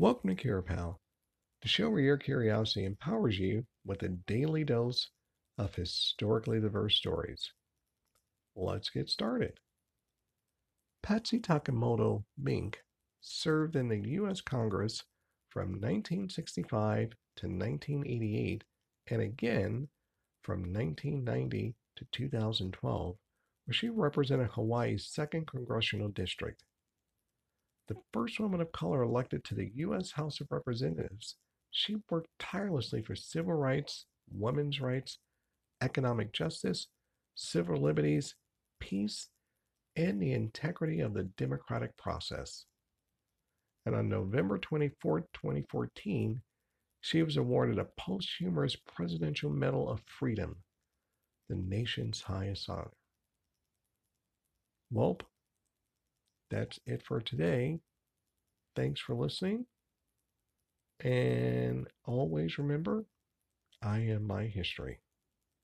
Welcome to CuriPal, the show where your curiosity empowers you with a daily dose of historically diverse stories. Let's get started. Patsy Takemoto Mink served in the U.S. Congress from 1965 to 1988 and again from 1990 to 2012, where she represented Hawaii's 2nd Congressional District. The first woman of color elected to the U.S. House of Representatives, she worked tirelessly for civil rights, women's rights, economic justice, civil liberties, peace, and the integrity of the democratic process. And on November 24, 2014, she was awarded a posthumous Presidential Medal of Freedom, the nation's highest honor. Well, that's it for today. Thanks for listening. And always remember, I am my history.